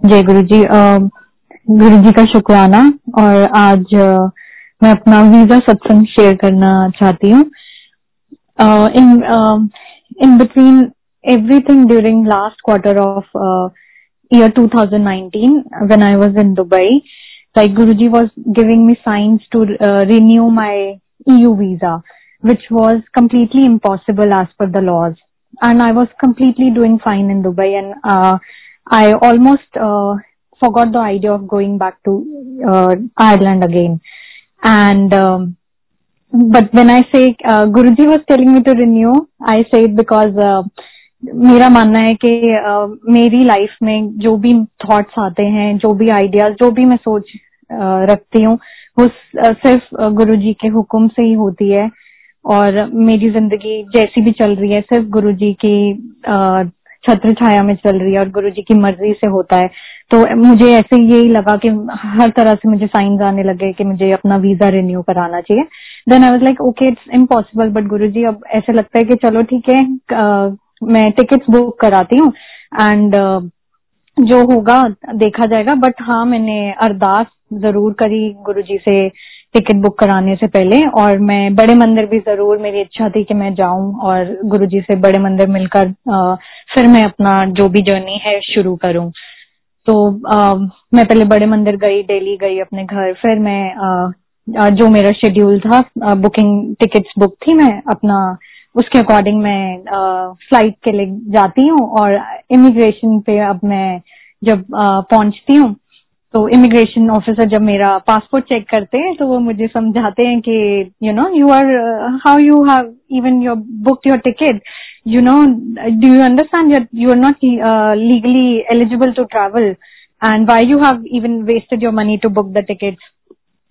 जय गुरु जी गुरु जी का शुक्राना और आज मैं अपना वीज़ा सत्संग शेयर करना चाहती हूँ। In between everything during last quarter of year 2019 when I was in Dubai like Guru ji was giving me signs to renew my EU visa which was completely impossible as per the laws and I was completely doing fine in Dubai and I almost uh, forgot the idea of going back to uh, Ireland again. And um, but when I say uh, Guruji was telling me to renew, I say it because uh, मेरा मानना है कि uh, मेरी life में जो भी thoughts आते हैं जो भी आइडियाज़ जो भी मैं सोच uh, रखती हूँ वो uh, सिर्फ़ गुरु जी के हुक्म से ही होती है और मेरी ज़िंदगी जैसी भी चल रही है सिर्फ़ गुरु जी की छत्र छाया में चल रही है और गुरु जी की मर्ज़ी से होता है। तो मुझे ऐसे यही लगा कि हर तरह से मुझे साइंस आने लगे कि मुझे अपना वीज़ा रिन्यू कराना चाहिए। Then I was like okay it's impossible but Guru ji अब ऐसे लगता है कि चलो ठीक है मैं टिकट्स बुक कराती हूँ एंड जो होगा देखा जाएगा। बट हाँ मैंने अरदास ज़रूर करी गुरु जी से टिकट बुक कराने से पहले और मैं बड़े मंदिर भी ज़रूर मेरी इच्छा थी कि मैं जाऊँ और गुरुजी से बड़े मंदिर मिलकर फिर मैं अपना जो भी जर्नी है शुरू करूँ। तो आ, मैं पहले बड़े मंदिर गई दिल्ली गई अपने घर फिर मैं आ, जो मेरा शेड्यूल था आ, बुकिंग टिकट्स बुक थी मैं अपना उसके अकॉर्डिंग मैं आ, फ़्लाइट के लिए जाती हूँ और इमिग्रेशन पे अब मैं जब पहुँचती हूँ तो इमिग्रेशन ऑफिसर जब मेरा पासपोर्ट चेक करते हैं तो वो मुझे समझाते हैं कि you know you are how you have even your book your ticket you know do you understand that you are not uh, legally eligible to travel and why you have even wasted your money to book the tickets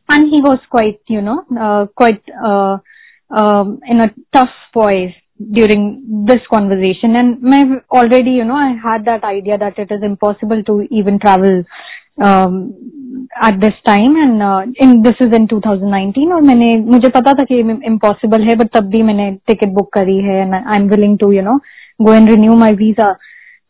and he was quite you know uh, quite uh, um, in a tough voice during this conversation and my already you know i had that idea that it is impossible to even travel At this time and in this is in 2019 और मैंने मुझे पता था कि impossible है but तब भी मैंने टिकट बुक करी है and I am willing to you know go and renew my visa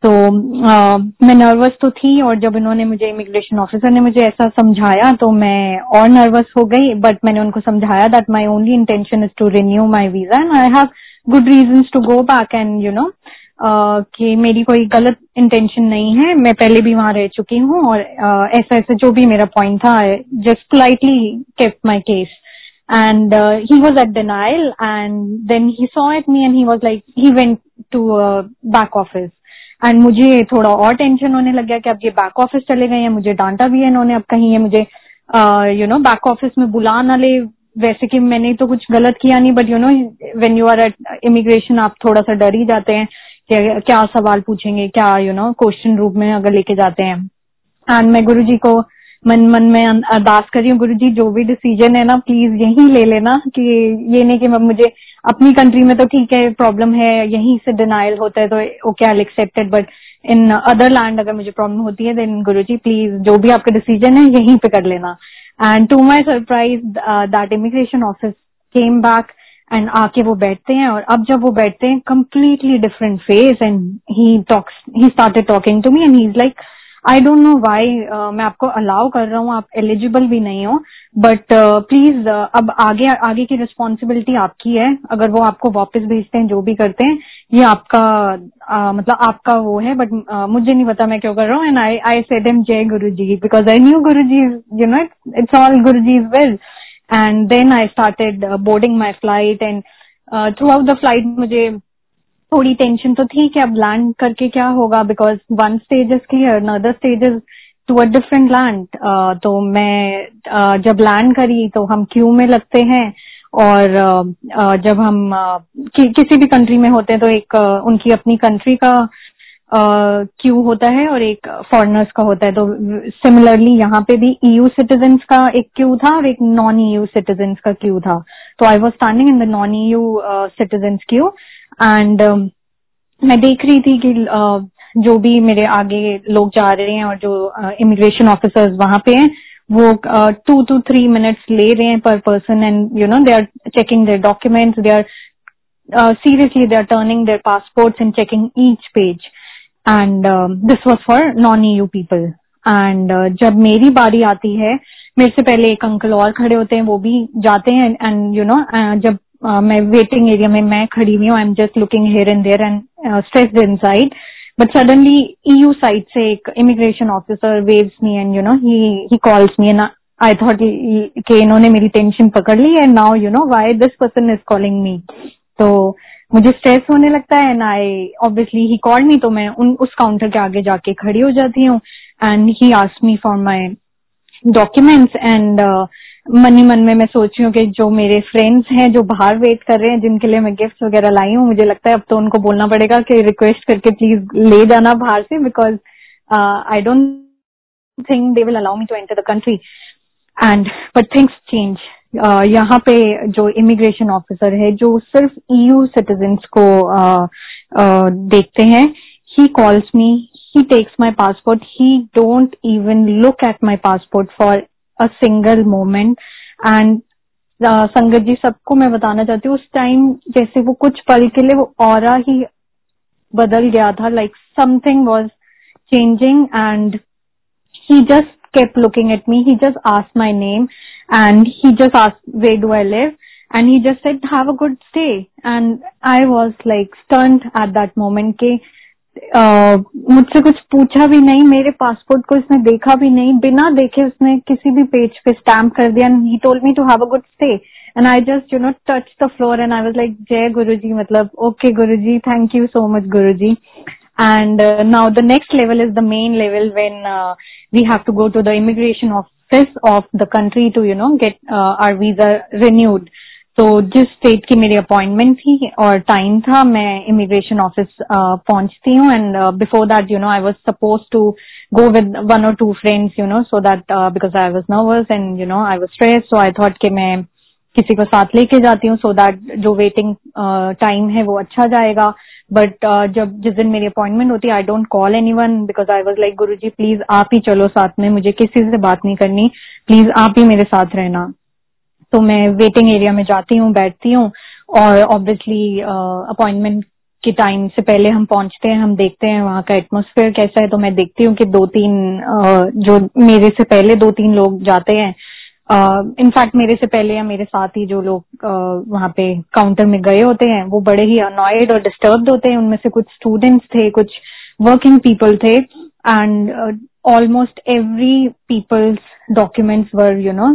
तो uh, मैं नर्वस तो थी और जब इन्होंने मुझे इमिग्रेशन ऑफिसर ने मुझे ऐसा समझाया तो मैं और नर्वस हो गई बट मैंने उनको समझाया that my only intention is to renew my visa and I have good reason to go back and you know कि मेरी कोई गलत इंटेंशन नहीं है, मैं पहले भी वहाँ रह चुकी हूँ और ऐसा ऐसा जो भी मेरा पॉइंट था just politely kept my case and he was at denial and then he saw at me and he was like he went to back office and मुझे थोड़ा और टेंशन होने लग गया कि अब ये बैक ऑफ़िस चले गए हैं, मुझे डांटा भी है इन्होंने अब कहीं, ये मुझे यू नो बैक ऑफ़िस में बुला ना ले। वैसे कि मैंने तो कुछ गलत किया नहीं but you know when you are at immigration आप थोड़ा सा डर ही जाते हैं। क्या सवाल पूछेंगे, क्या यू नो क्वेश्चन रूप में अगर लेके जाते हैं। एंड मैं गुरु जी को मन मन में अरदास कर रही हूँ गुरु जी जो भी डिसीज़न है ना प्लीज़ यही ले लेना कि ये नहीं कि मुझे अपनी कंट्री में तो ठीक है प्रॉब्लम है, यहीं से डिनाइल होता है तो okay I accepted but in other land अगर मुझे प्रॉब्लम होती है देन गुरु जी प्लीज़ जो भी आपका डिसीज़न है, यहीं पे कर लेना। And to my surprise that immigration office came back and आके वो बैठते हैं और अब जब वो बैठते हैं completely different face and he talks he started talking to me and he is like I don't know why मैं आपको अलाउ कर रहा हूँ आप एलिजिबल भी नहीं हो बट प्लीज़ uh, uh, अब आगे आगे की रिस्पॉन्सिबिलिटी आपकी है अगर वो आपको वापस भेजते हैं जो भी करते हैं ये आपका uh, मतलब आपका वो है बट uh, मुझे नहीं पता मैं क्यों कर रहा हूँ and I I said am Jai Guru ji because I knew Guru ji you know it's all Guru ji is well and then I started boarding my flight and throughout the flight मुझे थोड़ी tension तो थी कि अब land करके क्या होगा because one stage is clear another stage is to a different land तो मैं uh, जब लैंड करी तो हम क्यू में लगते हैं और uh, uh, जब हम uh, कि, किसी भी कंट्री में होते हैं तो एक uh, उनकी अपनी कंट्री का क्यू होता है और एक फॉरनर्स का होता है। तो सिमिलरली यहाँ पे भी ईयू e सिटीजन्स का एक क्यू था और एक नॉन ईयू सिटीजन्स का क्यू था। तो I was standing in the non EU citizens queue and मैं देख रही थी कि जो भी मेरे आगे लोग जा रहे हैं और जो इमिग्रेशन ऑफिसर्स वहाँ पे हैं, वो टू टू थ्री मिनट्स ले रहे हैं पर person and you know they are checking their documents they are seriously they are turning their their and checking each each page this was for non E U people and जब मेरी बारी आती है मेरे से पहले एक अंकल और खड़े होते हैं वो भी जाते हैं एंड यू नो जब uh, मैं वेटिंग एरिया में मैं खड़ी हुई हूँ I am just looking here and there and stressed inside but suddenly EU side से एक immigration officer waves me and you know he calls me and I thought कि इन्होंने मेरी टेंशन पकड़ ली and now you know why this person is calling me तो मुझे stress होने लगता है and I obviously he call me तो मैं उन, उस काउंटर के आगे जाके खड़ी हो जाती हूँ and he ask me for my documents and money मन में मैं सोच रही हूँ कि जो मेरे फ्रेंड्स हैं, जो बाहर वेट कर रहे हैं, जिनके लिए मैं गिफ्ट वगैरह लाई हूँ, मुझे लगता है अब तो उनको बोलना पड़ेगा कि रिक्वेस्ट करके प्लीज़ ले जाना बाहर से because I don't think they will allow me to enter the country and but things change यहाँ पे जो इमिग्रेशन ऑफिसर है, जो सिर्फ़ ईयू सिटीजन्स को देखते हैं he calls me he takes my passport he don't even look at my passport for a single moment and Sangat ji, सबको मैं बताना चाहती हूँ, उस टाइम जैसे वो कुछ पल के लिए वो और ही बदल गया था like something was changing and he just kept looking at me he just ask my name and he just asked where do i live and he just said have a good stay and i was like stunned at that moment ke मुझसे कुछ पूछा भी नहीं मेरे passport को इसने देखा भी नहीं बिना देखे उसने किसी भी पेज पे स्टैम्प कर दिया he told me to have a good stay and I just you know touch the floor and I was like जय गुरु जी मतलब okay Guru ji thank you so much Guru ji and uh, now the next level is the main level when uh, we have to go to the immigration office of the country to you know get uh, our visa renewed. तो जिस state की मेरी appointment थी और time था मैं immigration office पहुँचती हूँ and before that you know I was suppose to go with one और two friends you know so that because I was nervous and you know I was stress so I thought कि मैं किसी को साथ लेके जाती हूँ so that जो वेटिंग टाइम uh, है वो अच्छा जाएगा। बट uh, जब जिस दिन मेरी अपॉइंटमेंट होती है I don't call anyone because I was like Guru ji please आप ही चलो साथ में मुझे किसी से बात नहीं करनी प्लीज़ आप ही मेरे साथ रहना. तो मैं वेटिंग एरिया में जाती हूँ बैठती हूँ और ऑब्वियसली अपॉइंटमेंट के टाइम से पहले हम पहुँचते हैं हम देखते हैं वहाँ का एटमोसफेयर कैसा है। तो मैं देखती हूँ कि दो तीन uh, जो मेरे से पहले दो तीन लोग जाते हैं Uh, इनफैक्ट मेरे से पहले या मेरे साथ ही जो लोग uh, वहाँ पे काउंटर में गए होते हैं, वो बड़े ही अनॉयड और डिस्टर्ब होते हैं। उनमें से कुछ स्टूडेंट्स थे, कुछ वर्किंग पीपल थे and almost every people's documents were you know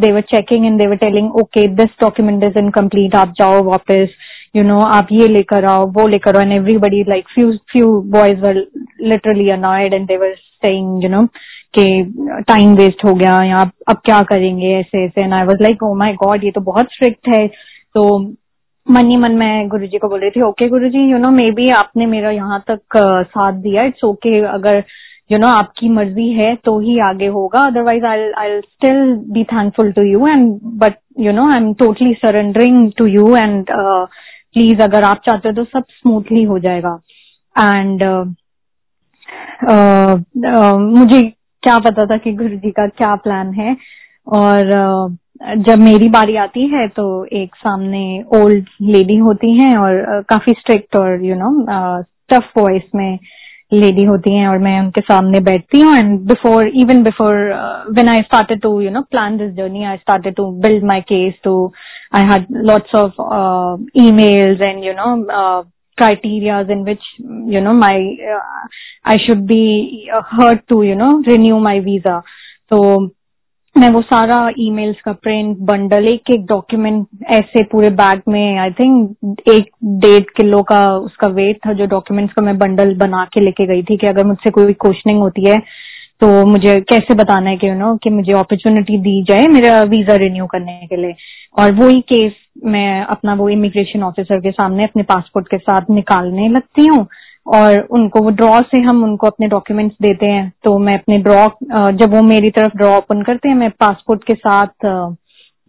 they're checking and they're telling okay this document is incomplete आप जाओ वापस यू नो आप ये लेकर आओ, वो लेकर आओ. And everybody like few few boys were literally annoyed and they're saying you know कि टाइम वेस्ट हो गया या अब क्या करेंगे ऐसे ऐसे। And I was like oh my god ये तो बहुत स्ट्रिक्ट है। तो मन ही मन में गुरु जी को बोल रही थी okay Guru ji you know maybe आपने मेरा यहाँ तक साथ दिया। इट्स ओके okay, अगर यू नो आपकी मर्ज़ी है तो ही आगे होगा। Otherwise I I still be thankful to you and but you know I am totally surrendering to you and please अगर आप चाहते हो तो सब स्मूथली हो जाएगा। एंड uh, uh, uh, मुझे क्या पता था कि गुरु जी का क्या प्लान है। और जब मेरी बारी आती है तो एक सामने ओल्ड लेडी होती हैं और काफ़ी स्ट्रिक्ट और यू नो टफ वॉइस में लेडी होती हैं और मैं उनके सामने बैठती हूँ। And before even before when I started to you know plan this journey I started to build my case to I had lots of and you know uh, criterias in which you know my uh, I should be heard to you know renew my visa. So मैं वो सारा emails का print bundle एक एक document ऐसे पूरे bag में I think एक डेढ़ किलो का उसका वेट था जो डॉक्यूमेंट्स का मैं बंडल बना के लेके गई थी कि अगर मुझसे कोई क्वेश्चनिंग होती है तो मुझे कैसे बताना है कि यू नो कि मुझे अपॉर्चुनिटी दी जाए मेरा वीज़ा रिन्यू करने के लिए और वही केस मैं अपना वो इमिग्रेशन ऑफिसर के सामने अपने पासपोर्ट के साथ निकालने लगती हूँ और उनको वो ड्रॉ से हम उनको अपने डॉक्यूमेंट्स देते हैं। तो मैं अपने ड्रॉ जब वो मेरी तरफ़ ड्रॉ ओपन करते हैं, मैं पासपोर्ट के साथ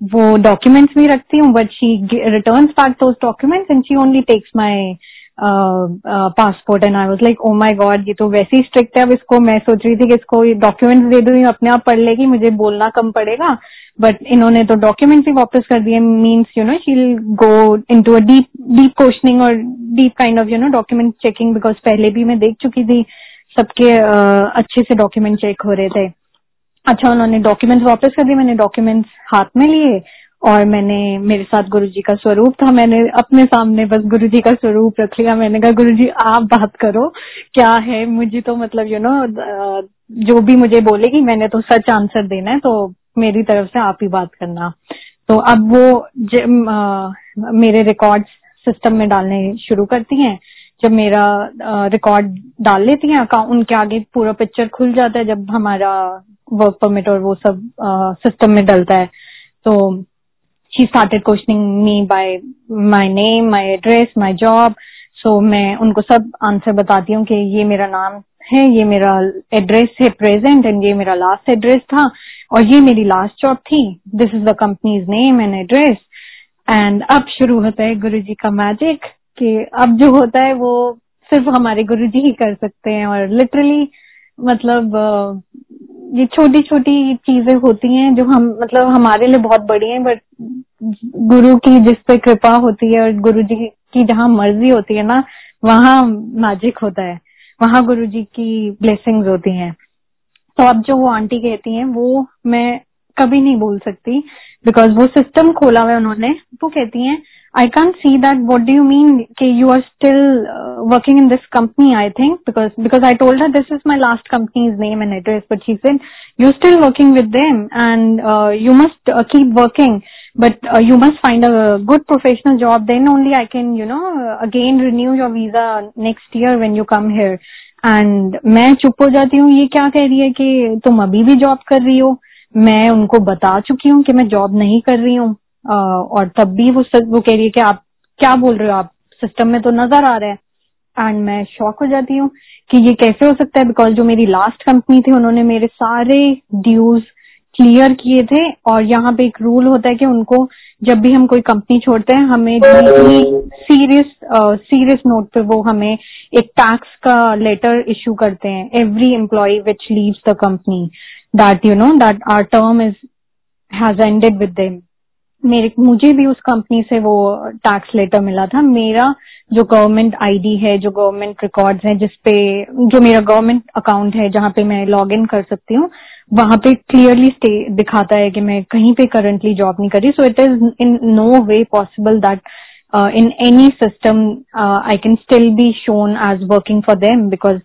वो डॉक्यूमेंट्स भी रखती हूँ but she return back those documents and she only takes my passport and I was like oh my god ये तो वैसे ही स्ट्रिक्ट है। अब इसको मैं सोच रही थी कि इसको डॉक्यूमेंट्स दे दूँ अपने आप पढ़ लेगी मुझे बोलना कम पड़ेगा। बट इन्होंने तो डॉक्यूमेंट्स ही वापस कर दिए। Means you know she'll go into a deep deep questioning और deep kind of you know document checking because पहले भी मैं देख चुकी थी सबके uh, अच्छे से डॉक्यूमेंट चेक हो रहे थे। अच्छा उन्होंने डॉक्यूमेंट्स वापस कर दिए। मैंने डॉक्यूमेंट्स हाथ में लिए। और मैंने मेरे साथ गुरु जी का स्वरूप था मैंने अपने सामने बस गुरु जी का स्वरूप रख लिया। मैंने कहा गुरु जी आप बात करो क्या है? मुझे तो मतलब यू you नो know, जो भी मुझे बोलेगी मैंने तो सच आंसर देना है तो मेरी तरफ़ से आप ही बात करना। तो अब वो आ, मेरे रिकॉर्ड सिस्टम में डालने शुरू करती हैं। जब मेरा रिकॉर्ड डाल लेती हैं उनके आगे पूरा पिक्चर खुल जाता है जब हमारा वर्क परमिट और वो सब सिस्टम में डलता है। तो she started questioning me by my name my address my job so मैं उनको सब आंसर बताती हूँ कि ये मेरा नाम है, ये मेरा एड्रेस है प्रेजेंट एंड ये मेरा लास्ट एड्रेस था और ये मेरी लास्ट जॉब थी. This is the company's name and address and अब शुरू होता है गुरु जी का मैजिक कि अब जो होता है वो सिर्फ़ हमारे गुरु जी ही कर सकते हैं और लिटरली मतलब ये छोटी छोटी चीज़ें होती हैं जो हम मतलब हमारे लिए बहुत बड़ी हैं बट गुरु की जिस पे कृपा होती है और गुरु जी की जहाँ मर्ज़ी होती है ना, वहाँ मैजिक होता है। वहाँ गुरु जी की ब्लेसिंग्स होती हैं। तो अब जो वो आंटी कहती हैं, वो मैं कभी नहीं बोल सकती बिकॉज़ वो सिस्टम खोला हुआ है उन्होंने। वो कहती हैं I can't see that. What do you mean? Okay, you are still uh, working in this company, I think, because because I told her this is my last company's name and address, but she said you're still working with them and uh, you must uh, keep working, but uh, you must find a good professional job. Then only I can, you know, again renew your visa next year when you come here. And मैं चुप हो जाती हूँ ये क्या कह रही है कि तुम अभी भी जॉब कर रही हो मैं उनको बता चुकी हूँ कि मैं जॉब नहीं कर रही हूँ और तब भी वो वो कह रही है कि आप क्या बोल रहे हो? आप सिस्टम में तो नज़र आ रहा है। एंड मैं शॉक हो जाती हूँ कि ये कैसे हो सकता है? बिकॉज़ जो मेरी लास्ट कंपनी थी, उन्होंने मेरे सारे ड्यूज क्लियर किए थे और यहाँ पे एक रूल होता है कि उनको जब भी हम कोई कंपनी छोड़ते हैं, हमें सीरियस सीरियस नोट पे वो हमें एक टैक्स का लेटर इशू करते हैं every employ which leaves the company that you know that our term is has ended with them मेरे, मुझे भी उस कंपनी से वो टैक्स लेटर मिला था। मेरा जो गवर्नमेंट आईडी है, जो गवर्नमेंट रिकॉर्ड्स हैं जिसपे जो मेरा गवर्नमेंट अकाउंट है, जहाँ पे मैं लॉग इन कर सकती हूँ, वहाँ पे क्लियरली दिखाता है कि मैं कहीं पे करंटली जॉब नहीं कर so it is in no way possible that in any system I can still be shown as working for them because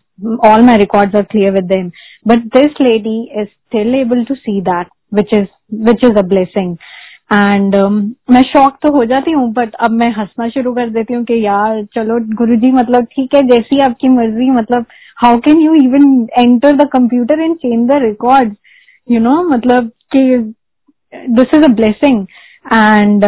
all my records are clear with them. But this lady is still able to see that, which is which is a blessing. And um, मैं shock तो हो जाती हूँ but अब मैं हंसना शुरू कर देती हूँ कि यार चलो गुरुजी मतलब ठीक है जैसी आपकी मर्ज़ी मतलब how can you even enter the computer and change the record you know मतलब कि this is a blessing and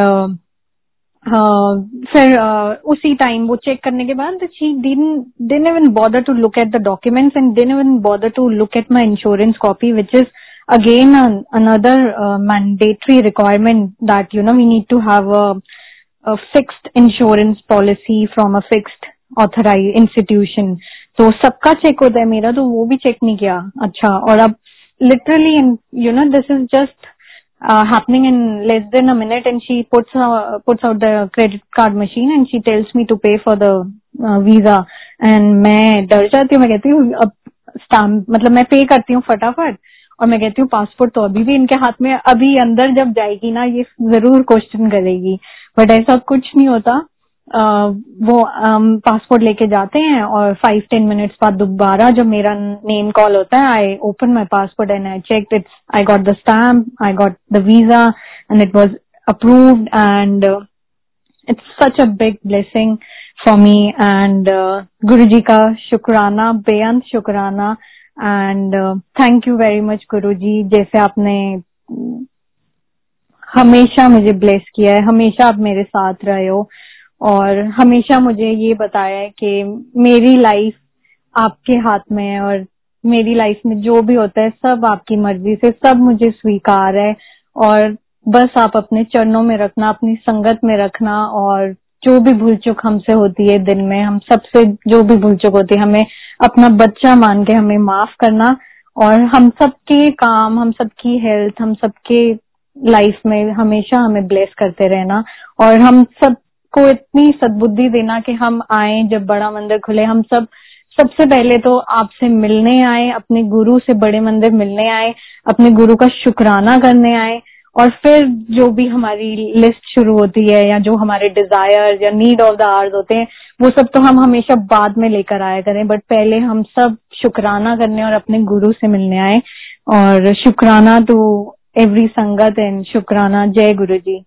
फिर uh, उसी टाइम वो चेक करने के बाद she didn't even bother to look at the documents and didn't even bother to look at my insurance copy which is again an, another uh, mandatory requirement that you know we need to have a, a fixed insurance policy from a fixed authorized institution तो सबका check होता है मेरा तो वो भी check नहीं किया अच्छा और अब literally you know this is just happening in less than a minute and she puts uh, puts out the credit card machine and she tells me to pay for the uh, visa and मैं डर जाती हूँ मैं कहती हूँ अब stamp मतलब मैं पे करती हूँ फटाफट और मैं कहती हूँ पासपोर्ट तो अभी भी इनके हाथ में अभी अंदर जब जाएगी ना ये ज़रूर क्वेश्चन करेगी। बट ऐसा कुछ नहीं होता। आ, वो पासपोर्ट लेके जाते हैं और फाइव टेन मिनट्स बाद दोबारा जब मेरा नेम कॉल होता है I open my passport and I check it's I got the stamp I got the visa and it was approved and it's such a big blessing for me and Guru ji का शुक्राना बेअंत शुक्राना and thank you very much Guru ji जैसे आपने, हमेशा मुझे bless किया है। हमेशा आप मेरे साथ रहे हो। और हमेशा मुझे ये बताया है कि मेरी लाइफ आपके हाथ में है और मेरी लाइफ में जो भी होता है, सब आपकी मर्ज़ी से, सब मुझे स्वीकार है। और बस आप अपने चरणों में रखना, अपनी संगत में रखना और जो भी भूल चुक हमसे होती है दिन में, हम सबसे जो भी भूल चुक होती है, हमें अपना बच्चा मान के हमें माफ़ करना और हम सबके काम, हम सबकी हेल्थ हम सबके लाइफ में हमेशा हमें ब्लेस करते रहना और हम सबको इतनी सद्बुद्धि देना कि हम आए, जब बड़ा मंदिर खुले, हम सब, सबसे पहले तो आपसे मिलने आए, अपने गुरु से बड़े मंदिर मिलने आए, अपने गुरु का शुक्राना करने आए और फिर जो भी हमारी लिस्ट शुरू होती है या जो हमारे डिज़ायर या नीड ऑफ़ द आवर्स होते हैं, वो सब तो हम हमेशा बाद में लेकर आया करें बट पहले हम सब शुक्राना करने और अपने गुरु से मिलने आए। और शुक्राना टू एवरी संगत एंड शुक्राना। जय गुरु जी